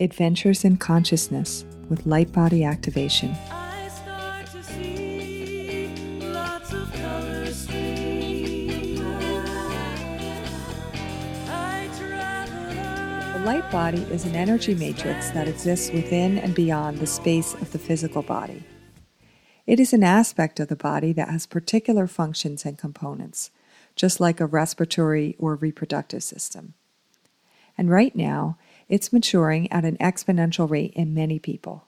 Adventures in Consciousness with Light Body Activation. I start to see lots of color streams. I travel The light body is an energy matrix that exists within and beyond the space of the physical body. It is an aspect of the body that has particular functions and components, just like a respiratory or reproductive system. And right now, it's maturing at an exponential rate in many people.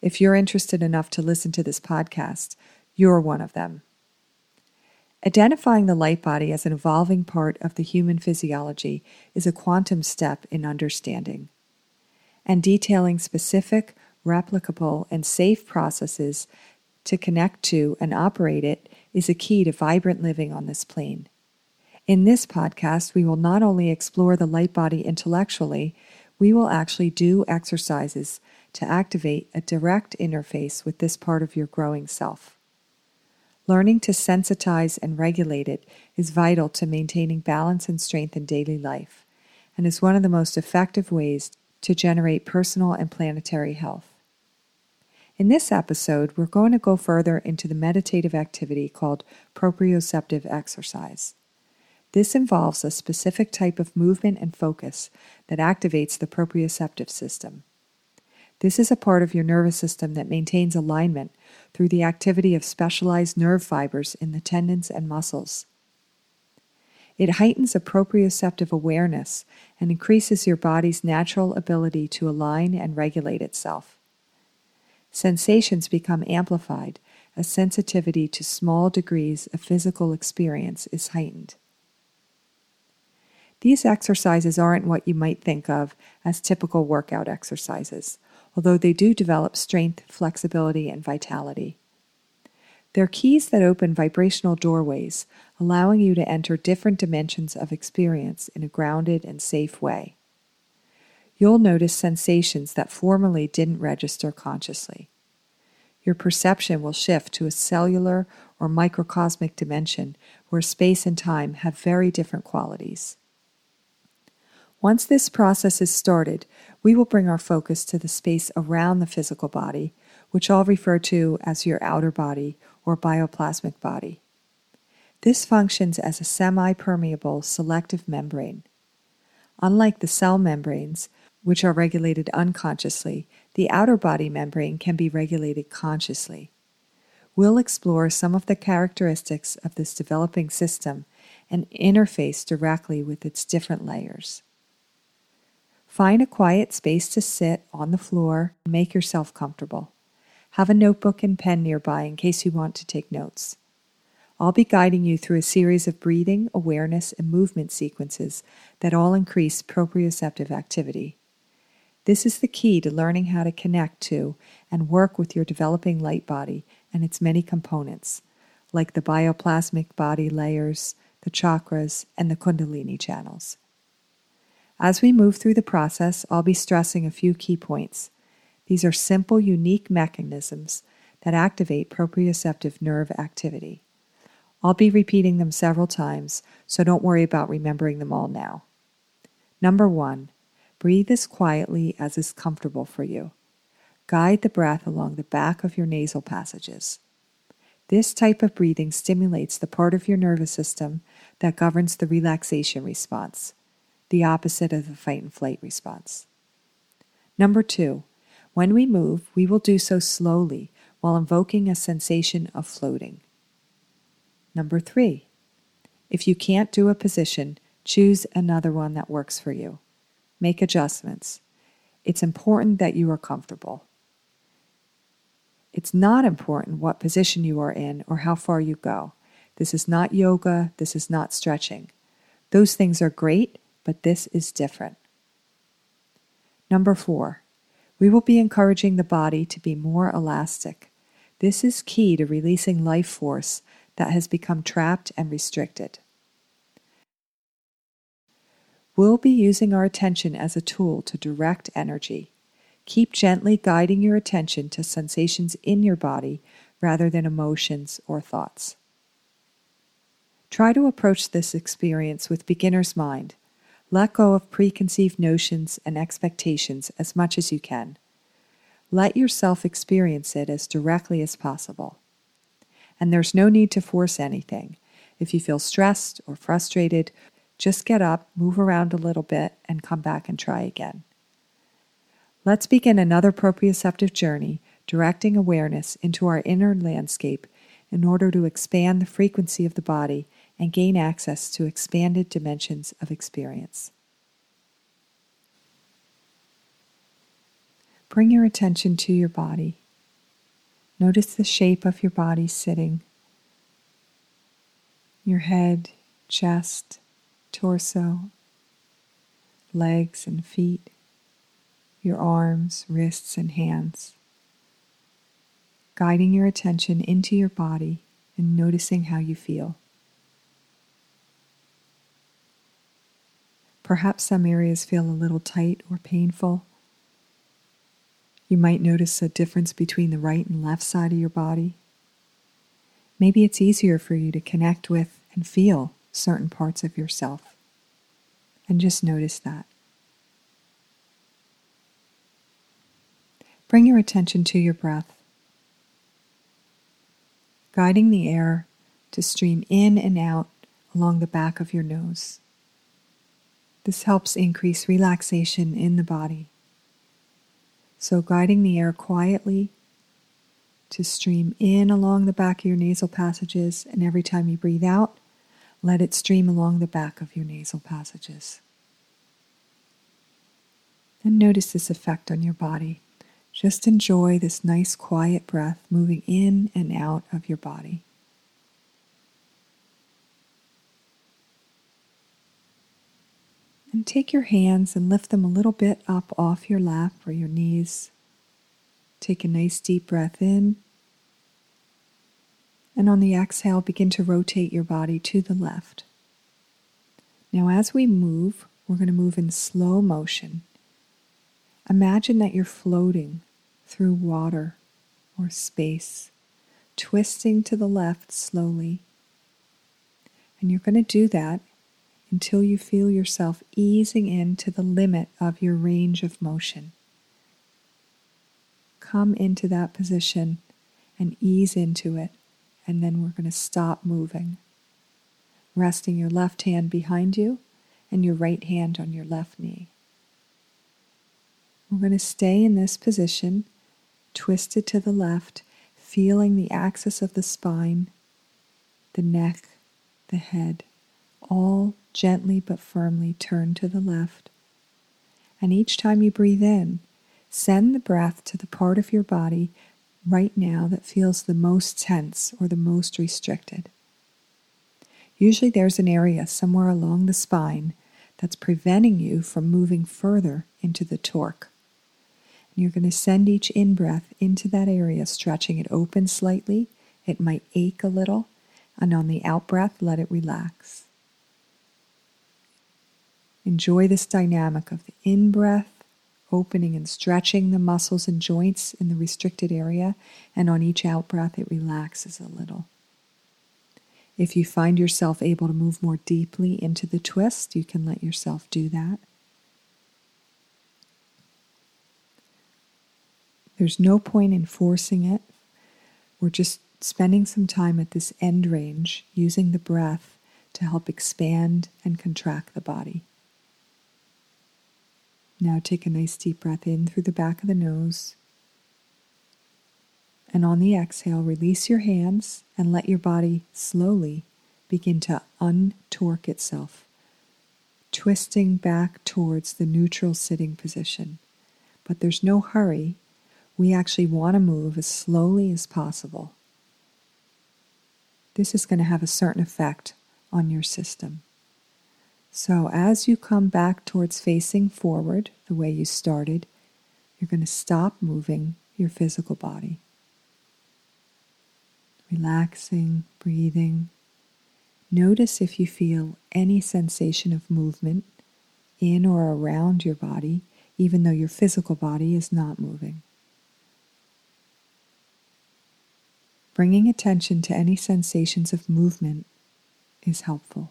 If you're interested enough to listen to this podcast, you're one of them. Identifying the light body as an evolving part of the human physiology is a quantum step in understanding. And detailing specific, replicable, and safe processes to connect to and operate it is a key to vibrant living on this plane. In this podcast, we will not only explore the light body intellectually, we will actually do exercises to activate a direct interface with this part of your growing self. Learning to sensitize and regulate it is vital to maintaining balance and strength in daily life, and is one of the most effective ways to generate personal and planetary health. In this episode, we're going to go further into the meditative activity called proprioceptive exercise. This involves a specific type of movement and focus that activates the proprioceptive system. This is a part of your nervous system that maintains alignment through the activity of specialized nerve fibers in the tendons and muscles. It heightens a proprioceptive awareness and increases your body's natural ability to align and regulate itself. Sensations become amplified as sensitivity to small degrees of physical experience is heightened. These exercises aren't what you might think of as typical workout exercises, although they do develop strength, flexibility, and vitality. They're keys that open vibrational doorways, allowing you to enter different dimensions of experience in a grounded and safe way. You'll notice sensations that formerly didn't register consciously. Your perception will shift to a cellular or microcosmic dimension where space and time have very different qualities. Once this process is started, we will bring our focus to the space around the physical body, which I'll refer to as your outer body or bioplasmic body. This functions as a semi permeable selective membrane. Unlike the cell membranes, which are regulated unconsciously, the outer body membrane can be regulated consciously. We'll explore some of the characteristics of this developing system and interface directly with its different layers. Find a quiet space to sit on the floor and make yourself comfortable. Have a notebook and pen nearby in case you want to take notes. I'll be guiding you through a series of breathing, awareness, and movement sequences that all increase proprioceptive activity. This is the key to learning how to connect to and work with your developing light body and its many components, like the bioplasmic body layers, the chakras, and the Kundalini channels. As we move through the process, I'll be stressing a few key points. These are simple, unique mechanisms that activate proprioceptive nerve activity. I'll be repeating them several times, so don't worry about remembering them all now. Number one, breathe as quietly as is comfortable for you. Guide the breath along the back of your nasal passages. This type of breathing stimulates the part of your nervous system that governs the relaxation response the opposite of the fight and flight response. Number two, when we move, we will do so slowly while invoking a sensation of floating. Number three, if you can't do a position, choose another one that works for you. Make adjustments. It's important that you are comfortable. It's not important what position you are in or how far you go. This is not yoga. This is not stretching. Those things are great, but this is different. Number four, we will be encouraging the body to be more elastic. This is key to releasing life force that has become trapped and restricted. We'll be using our attention as a tool to direct energy. Keep gently guiding your attention to sensations in your body rather than emotions or thoughts. Try to approach this experience with beginner's mind Let go of preconceived notions and expectations as much as you can. Let yourself experience it as directly as possible. And there's no need to force anything. If you feel stressed or frustrated, just get up, move around a little bit, and come back and try again. Let's begin another proprioceptive journey, directing awareness into our inner landscape in order to expand the frequency of the body and gain access to expanded dimensions of experience. Bring your attention to your body. Notice the shape of your body sitting. Your head, chest, torso, legs and feet, your arms, wrists, and hands. Guiding your attention into your body and noticing how you feel. Perhaps some areas feel a little tight or painful. You might notice a difference between the right and left side of your body. Maybe it's easier for you to connect with and feel certain parts of yourself. And just notice that. Bring your attention to your breath, guiding the air to stream in and out along the back of your nose. This helps increase relaxation in the body. So, guiding the air quietly to stream in along the back of your nasal passages, and every time you breathe out, let it stream along the back of your nasal passages. And notice this effect on your body. Just enjoy this nice quiet breath moving in and out of your body. And take your hands and lift them a little bit up off your lap or your knees. Take a nice deep breath in. And on the exhale, begin to rotate your body to the left. Now, as we move, we're going to move in slow motion. Imagine that you're floating through water or space, twisting to the left slowly. And you're going to do that until you feel yourself easing into the limit of your range of motion. Come into that position and ease into it, and then we're going to stop moving. Resting your left hand behind you and your right hand on your left knee. We're going to stay in this position, twisted to the left, feeling the axis of the spine, the neck, the head, all gently but firmly turn to the left. And each time you breathe in, send the breath to the part of your body right now that feels the most tense or the most restricted. Usually there's an area somewhere along the spine that's preventing you from moving further into the torque. And you're going to send each in breath into that area, stretching it open slightly. It might ache a little. And on the out breath, let it relax. Enjoy this dynamic of the in breath, opening and stretching the muscles and joints in the restricted area, and on each out breath, it relaxes a little. If you find yourself able to move more deeply into the twist, you can let yourself do that. There's no point in forcing it. We're just spending some time at this end range using the breath to help expand and contract the body. Now take a nice deep breath in through the back of the nose. And on the exhale, release your hands and let your body slowly begin to untorque itself, twisting back towards the neutral sitting position. But there's no hurry. We actually want to move as slowly as possible. This is going to have a certain effect on your system. So, as you come back towards facing forward the way you started, you're going to stop moving your physical body. Relaxing, breathing. Notice if you feel any sensation of movement in or around your body, even though your physical body is not moving. Bringing attention to any sensations of movement is helpful.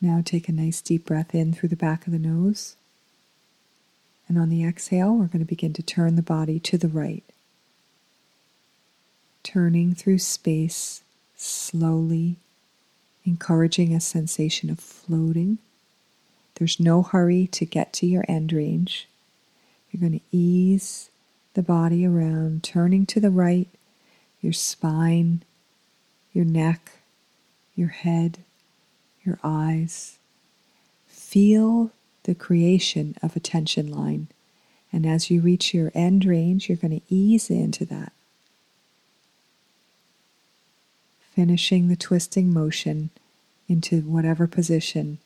Now take a nice deep breath in through the back of the nose. And on the exhale, we're going to begin to turn the body to the right. Turning through space slowly, encouraging a sensation of floating. There's no hurry to get to your end range. You're going to ease the body around, turning to the right, your spine, your neck, your head, your eyes. Feel the creation of a tension line. And as you reach your end range, you're going to ease into that. Finishing the twisting motion into whatever position.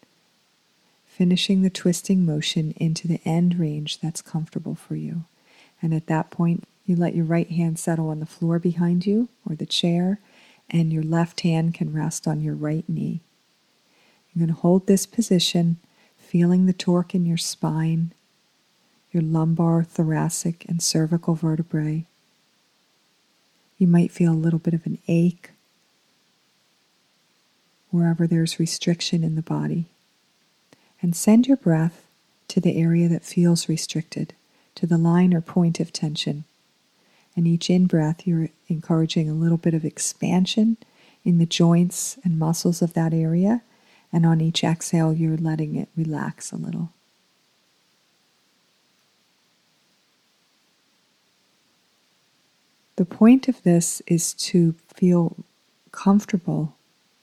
Finishing the twisting motion into the end range that's comfortable for you. And at that point, you let your right hand settle on the floor behind you or the chair, and your left hand can rest on your right knee. You're going to hold this position, feeling the torque in your spine, your lumbar, thoracic, and cervical vertebrae. You might feel a little bit of an ache wherever there's restriction in the body. And send your breath to the area that feels restricted, to the line or point of tension. And each in breath, you're encouraging a little bit of expansion in the joints and muscles of that area and on each exhale, you're letting it relax a little. The point of this is to feel comfortable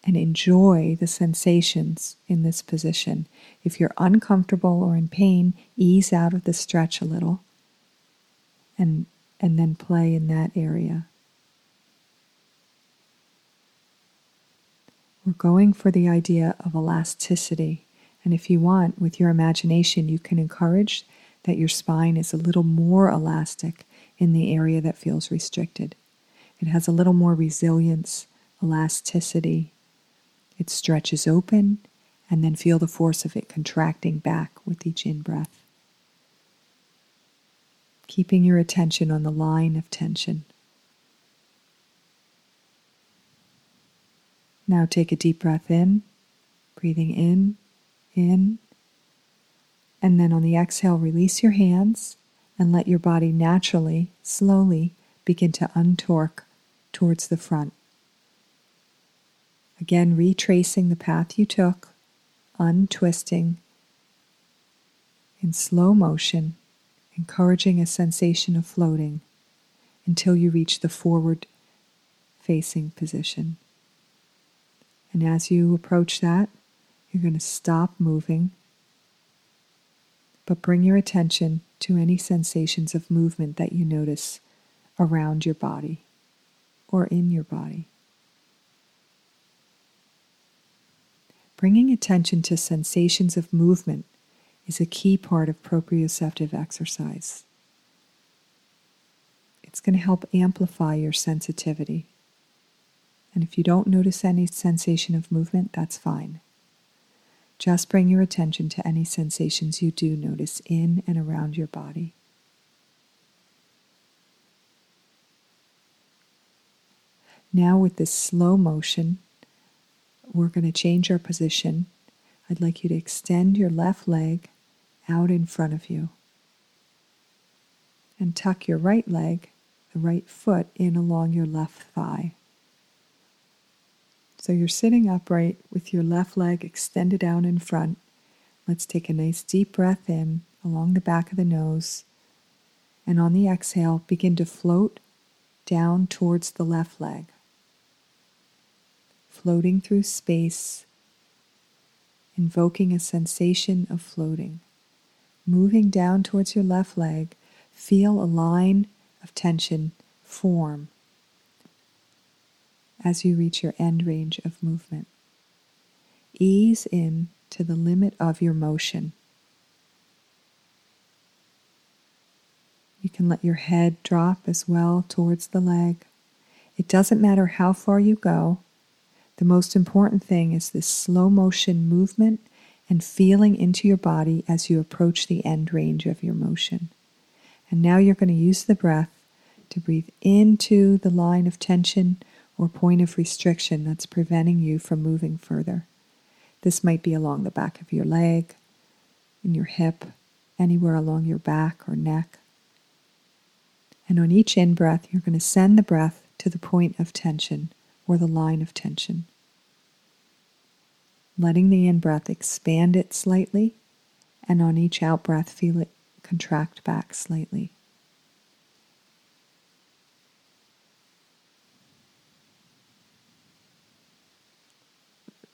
and enjoy the sensations in this position. If you're uncomfortable or in pain, ease out of the stretch a little and, and then play in that area. We're going for the idea of elasticity. And if you want, with your imagination, you can encourage that your spine is a little more elastic in the area that feels restricted. It has a little more resilience, elasticity. It stretches open, and then feel the force of it contracting back with each in breath. Keeping your attention on the line of tension. Now take a deep breath in, breathing in, in, and then on the exhale, release your hands and let your body naturally, slowly begin to untorque towards the front. Again, retracing the path you took, untwisting in slow motion, encouraging a sensation of floating until you reach the forward facing position. And as you approach that, you're going to stop moving, but bring your attention to any sensations of movement that you notice around your body or in your body. Bringing attention to sensations of movement is a key part of proprioceptive exercise. It's going to help amplify your sensitivity. And if you don't notice any sensation of movement, that's fine. Just bring your attention to any sensations you do notice in and around your body. Now, with this slow motion, we're going to change our position. I'd like you to extend your left leg out in front of you and tuck your right leg, the right foot, in along your left thigh. So you're sitting upright with your left leg extended out in front. Let's take a nice deep breath in along the back of the nose. And on the exhale, begin to float down towards the left leg. Floating through space, invoking a sensation of floating. Moving down towards your left leg, feel a line of tension form as you reach your end range of movement. Ease in to the limit of your motion. You can let your head drop as well towards the leg. It doesn't matter how far you go. The most important thing is this slow motion movement and feeling into your body as you approach the end range of your motion. And now you're going to use the breath to breathe into the line of tension or point of restriction that's preventing you from moving further. This might be along the back of your leg, in your hip, anywhere along your back or neck. And on each in breath, you're going to send the breath to the point of tension or the line of tension. Letting the in breath expand it slightly, and on each out breath, feel it contract back slightly.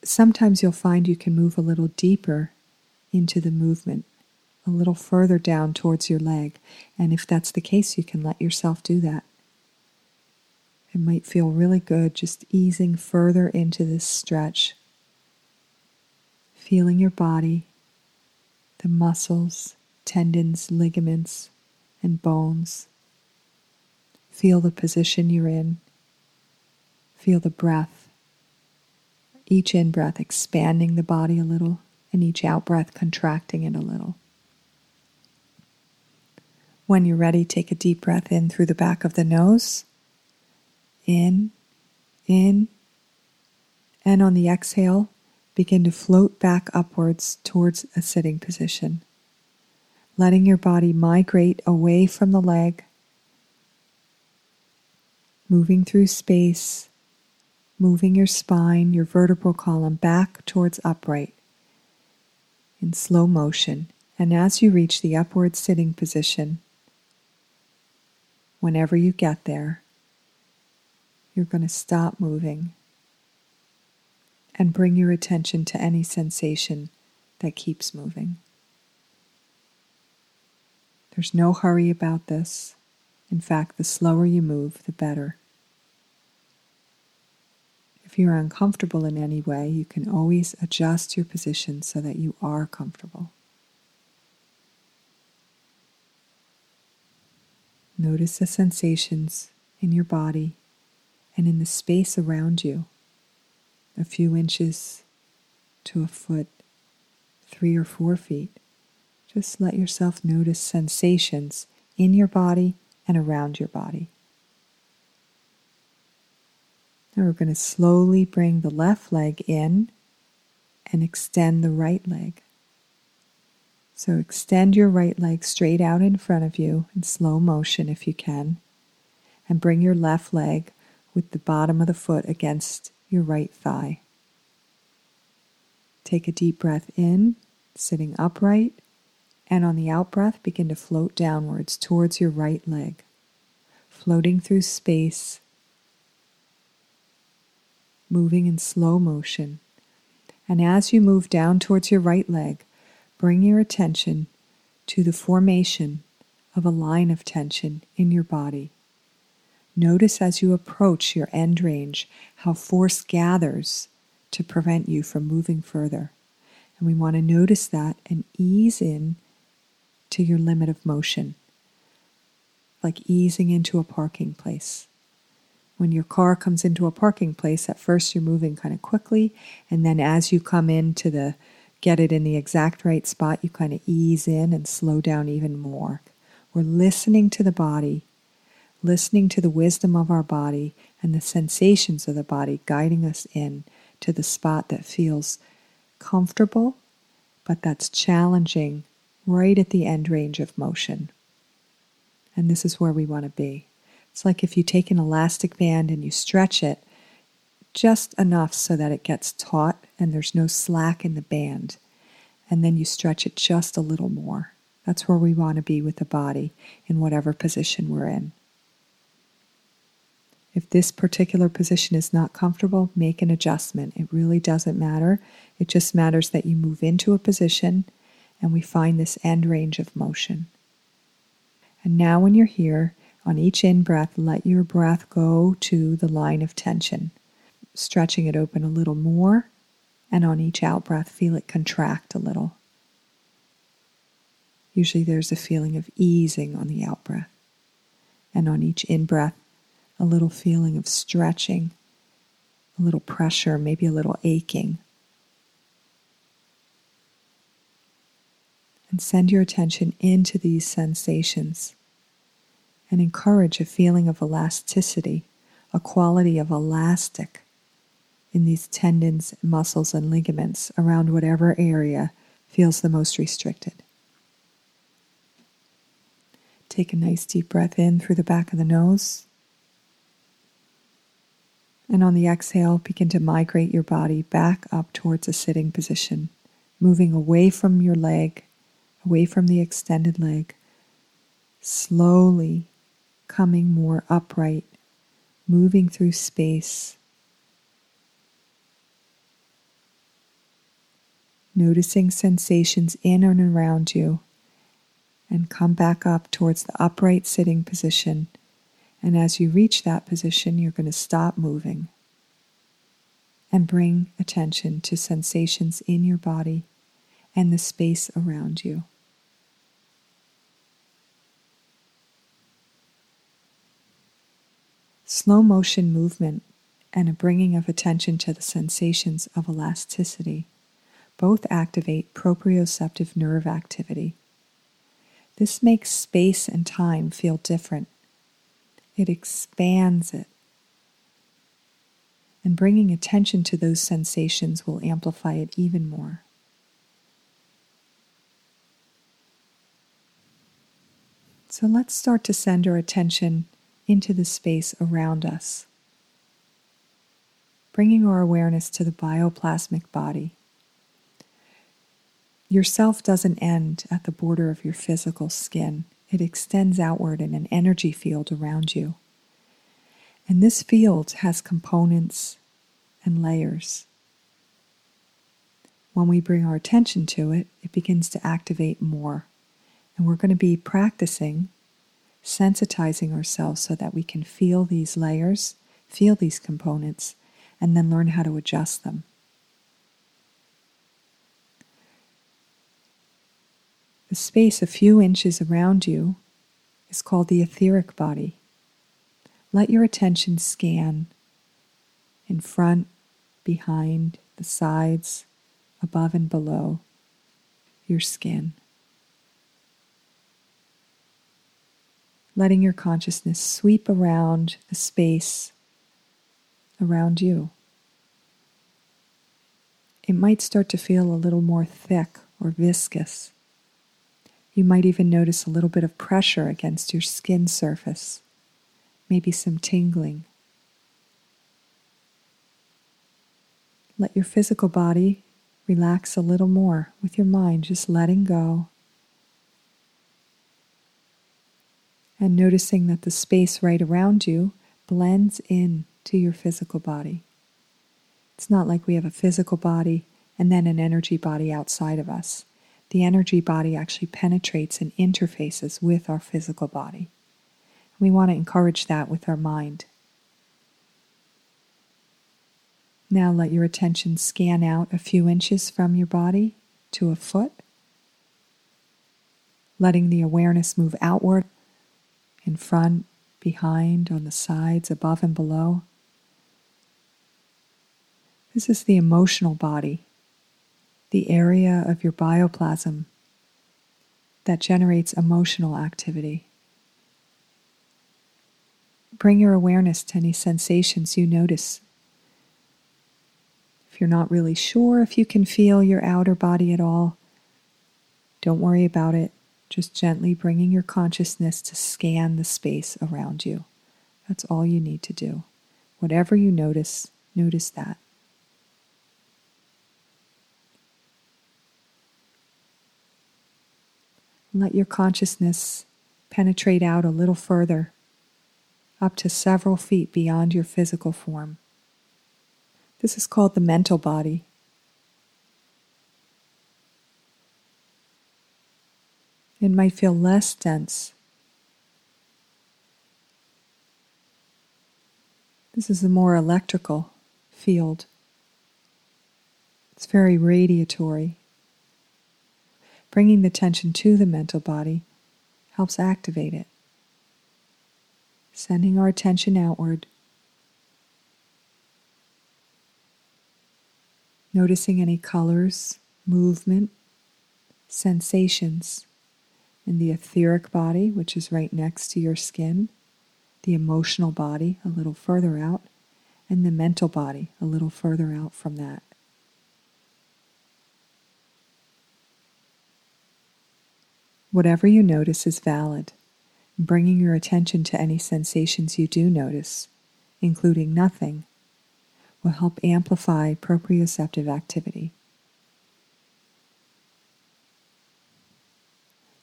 Sometimes you'll find you can move a little deeper into the movement, a little further down towards your leg. And if that's the case, you can let yourself do that. It might feel really good just easing further into this stretch, feeling your body, the muscles, tendons, ligaments, and bones. Feel the position you're in. Feel the breath. Each in breath expanding the body a little, and each out breath contracting it a little. When you're ready, take a deep breath in through the back of the nose. In, in, and on the exhale, begin to float back upwards towards a sitting position letting your body migrate away from the leg, moving through space, moving your spine, your vertebral column back towards upright in slow motion. And as you reach the upward sitting position, whenever you get there, you're going to stop moving and bring your attention to any sensation that keeps moving. There's no hurry about this. In fact, the slower you move, the better. If you're uncomfortable in any way, you can always adjust your position so that you are comfortable. Notice the sensations in your body and in the space around you a few inches to a foot, three or four feet. Just let yourself notice sensations in your body and around your body. Now we're going to slowly bring the left leg in and extend the right leg. So extend your right leg straight out in front of you in slow motion if you can, and bring your left leg with the bottom of the foot against your right thigh. Take a deep breath in, sitting upright, and on the out breath, begin to float downwards towards your right leg, floating through space, moving in slow motion. And as you move down towards your right leg, bring your attention to the formation of a line of tension in your body. Notice as you approach your end range how force gathers to prevent you from moving further. And we want to notice that and ease in to your limit of motion, like easing into a parking place. When your car comes into a parking place, at first you're moving kind of quickly, and then as you come into the get it in the exact right spot, you kind of ease in and slow down even more. We're listening to the body, listening to the wisdom of our body and the sensations of the body guiding us in to the spot that feels comfortable, but that's challenging right at the end range of motion. And this is where we want to be. It's like if you take an elastic band and you stretch it just enough so that it gets taut and there's no slack in the band. And then you stretch it just a little more. That's where we want to be with the body in whatever position we're in. If this particular position is not comfortable, make an adjustment. It really doesn't matter. It just matters that you move into a position and we find this end range of motion. And now, when you're here, on each in breath, let your breath go to the line of tension, stretching it open a little more, and on each out breath, feel it contract a little. Usually, there's a feeling of easing on the out breath, and on each in breath, a little feeling of stretching, a little pressure, maybe a little aching. and send your attention into these sensations and encourage a feeling of elasticity, a quality of elastic in these tendons, muscles, and ligaments around whatever area feels the most restricted. Take a nice deep breath in through the back of the nose. And on the exhale, begin to migrate your body back up towards a sitting position, moving away from your leg, away from the extended leg, slowly coming more upright, moving through space. Noticing sensations in and around you, and come back up towards the upright sitting position and as you reach that position, you're going to stop moving and bring attention to sensations in your body and the space around you. Slow motion movement and a bringing of attention to the sensations of elasticity both activate proprioceptive nerve activity. This makes space and time feel different it expands it. And bringing attention to those sensations will amplify it even more. So let's start to send our attention into the space around us, bringing our awareness to the bioplasmic body. Yourself doesn't end at the border of your physical skin. It extends outward in an energy field around you. And this field has components and layers. When we bring our attention to it, it begins to activate more. And we're going to be practicing sensitizing ourselves so that we can feel these layers, feel these components, and then learn how to adjust them. The space a few inches around you is called the etheric body. Let your attention scan in front, behind, the sides, above and below your skin. Letting your consciousness sweep around the space around you. It might start to feel a little more thick or viscous. You might even notice a little bit of pressure against your skin surface, maybe some tingling. Let your physical body relax a little more with your mind, just letting go. And noticing that the space right around you blends in to your physical body. It's not like we have a physical body and then an energy body outside of us the energy body actually penetrates and interfaces with our physical body. We want to encourage that with our mind. Now let your attention scan out a few inches from your body to a foot, letting the awareness move outward, in front, behind, on the sides, above and below. This is the emotional body the area of your bioplasm that generates emotional activity. Bring your awareness to any sensations you notice. If you're not really sure if you can feel your outer body at all, don't worry about it. Just gently bringing your consciousness to scan the space around you. That's all you need to do. Whatever you notice, notice that. Let your consciousness penetrate out a little further, up to several feet beyond your physical form. This is called the mental body. It might feel less dense. This is a more electrical field. It's very radiatory. Bringing the tension to the mental body helps activate it. Sending our attention outward. Noticing any colors, movement, sensations in the etheric body, which is right next to your skin, the emotional body a little further out, and the mental body a little further out from that. Whatever you notice is valid. Bringing your attention to any sensations you do notice, including nothing, will help amplify proprioceptive activity.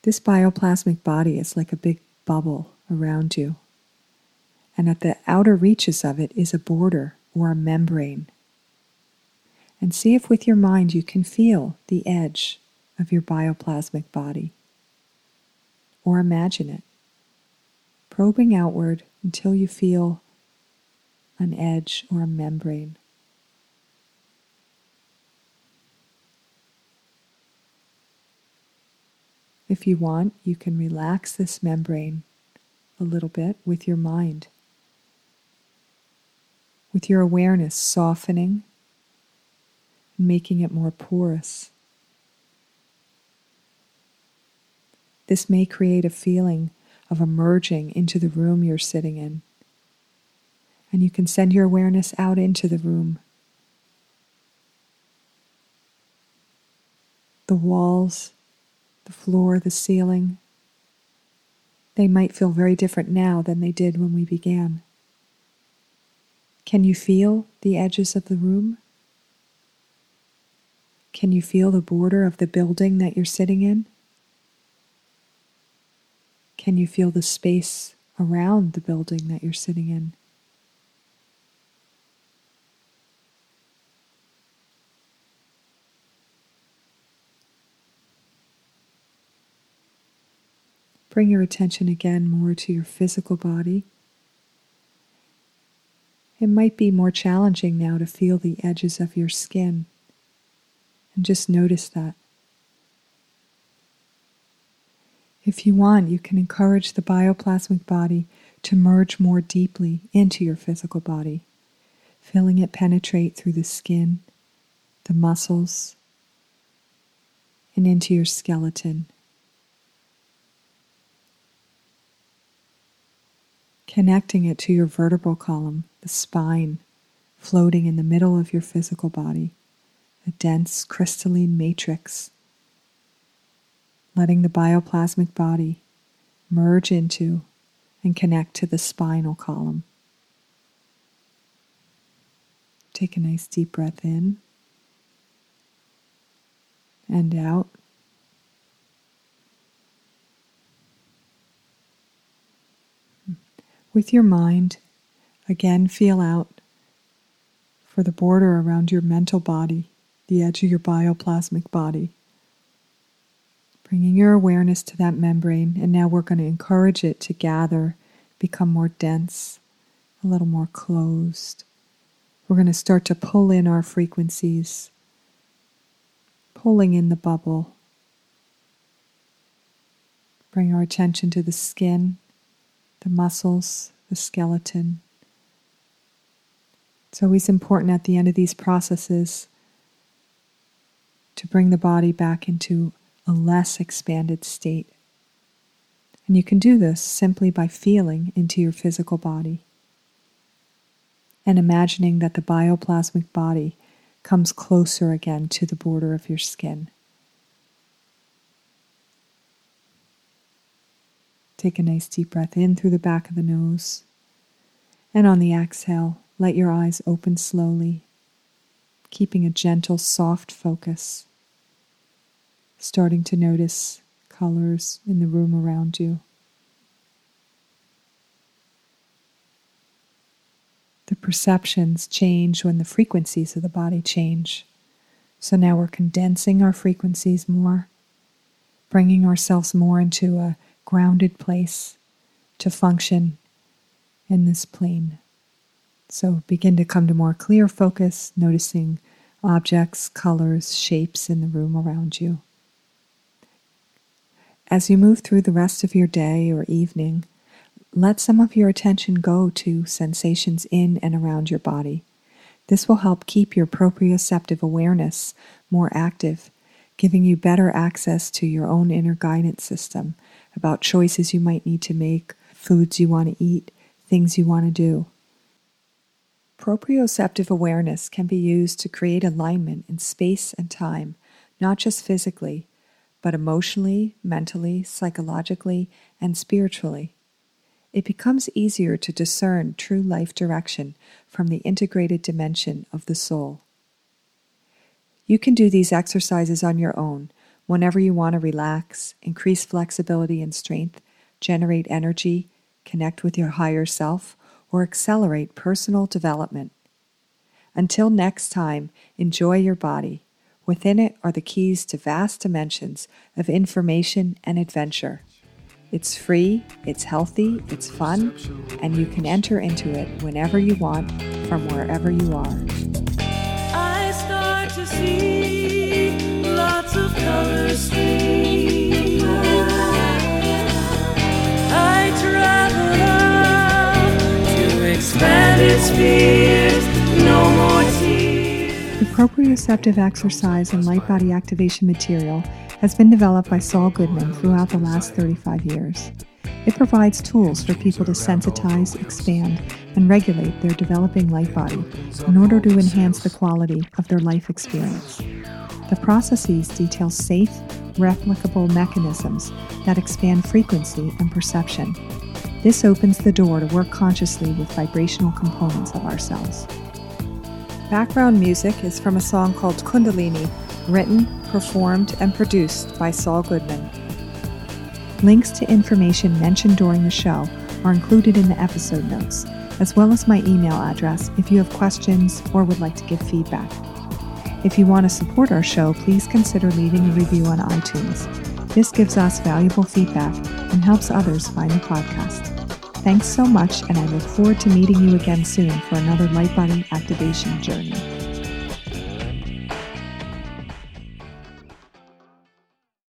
This bioplasmic body is like a big bubble around you, and at the outer reaches of it is a border or a membrane. And see if with your mind you can feel the edge of your bioplasmic body, or imagine it, probing outward until you feel an edge or a membrane. If you want, you can relax this membrane a little bit with your mind, with your awareness softening and making it more porous. This may create a feeling of emerging into the room you're sitting in. And you can send your awareness out into the room. The walls, the floor, the ceiling, they might feel very different now than they did when we began. Can you feel the edges of the room? Can you feel the border of the building that you're sitting in? Can you feel the space around the building that you're sitting in? Bring your attention again more to your physical body. It might be more challenging now to feel the edges of your skin. And just notice that. If you want, you can encourage the bioplasmic body to merge more deeply into your physical body, feeling it penetrate through the skin, the muscles, and into your skeleton. Connecting it to your vertebral column, the spine, floating in the middle of your physical body, a dense crystalline matrix letting the bioplasmic body merge into and connect to the spinal column. Take a nice deep breath in and out. With your mind, again feel out for the border around your mental body, the edge of your bioplasmic body bringing your awareness to that membrane. And now we're going to encourage it to gather, become more dense, a little more closed. We're going to start to pull in our frequencies, pulling in the bubble. Bring our attention to the skin, the muscles, the skeleton. It's always important at the end of these processes to bring the body back into a less expanded state. And you can do this simply by feeling into your physical body and imagining that the bioplasmic body comes closer again to the border of your skin. Take a nice deep breath in through the back of the nose. And on the exhale, let your eyes open slowly, keeping a gentle, soft focus starting to notice colors in the room around you. The perceptions change when the frequencies of the body change. So now we're condensing our frequencies more, bringing ourselves more into a grounded place to function in this plane. So begin to come to more clear focus, noticing objects, colors, shapes in the room around you. As you move through the rest of your day or evening, let some of your attention go to sensations in and around your body. This will help keep your proprioceptive awareness more active, giving you better access to your own inner guidance system about choices you might need to make, foods you want to eat, things you want to do. Proprioceptive awareness can be used to create alignment in space and time, not just physically, but emotionally, mentally, psychologically, and spiritually. It becomes easier to discern true life direction from the integrated dimension of the soul. You can do these exercises on your own whenever you want to relax, increase flexibility and strength, generate energy, connect with your higher self, or accelerate personal development. Until next time, enjoy your body. Within it are the keys to vast dimensions of information and adventure. It's free, it's healthy, it's fun, and you can enter into it whenever you want from wherever you are. The proprioceptive exercise and light body activation material has been developed by Saul Goodman throughout the last 35 years. It provides tools for people to sensitize, expand, and regulate their developing light body in order to enhance the quality of their life experience. The processes detail safe, replicable mechanisms that expand frequency and perception. This opens the door to work consciously with vibrational components of ourselves. Background music is from a song called Kundalini, written, performed, and produced by Saul Goodman. Links to information mentioned during the show are included in the episode notes, as well as my email address if you have questions or would like to give feedback. If you want to support our show, please consider leaving a review on iTunes. This gives us valuable feedback and helps others find the podcast. Thanks so much, and I look forward to meeting you again soon for another Light Body Activation journey.